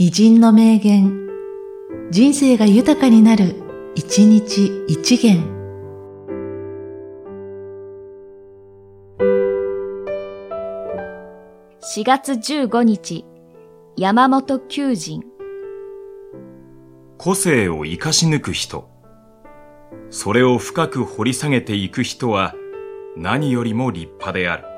偉人の名言、人生が豊かになる、一日一元。4月15日、山本求人。個性を生かし抜く人。それを深く掘り下げていく人は何よりも立派である。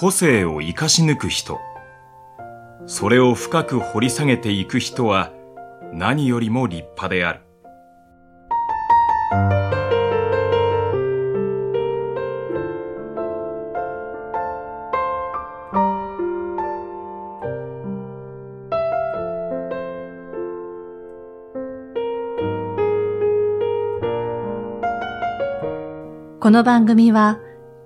個性を生かし抜く人。それを深く掘り下げていく人は何よりも立派である。この番組は、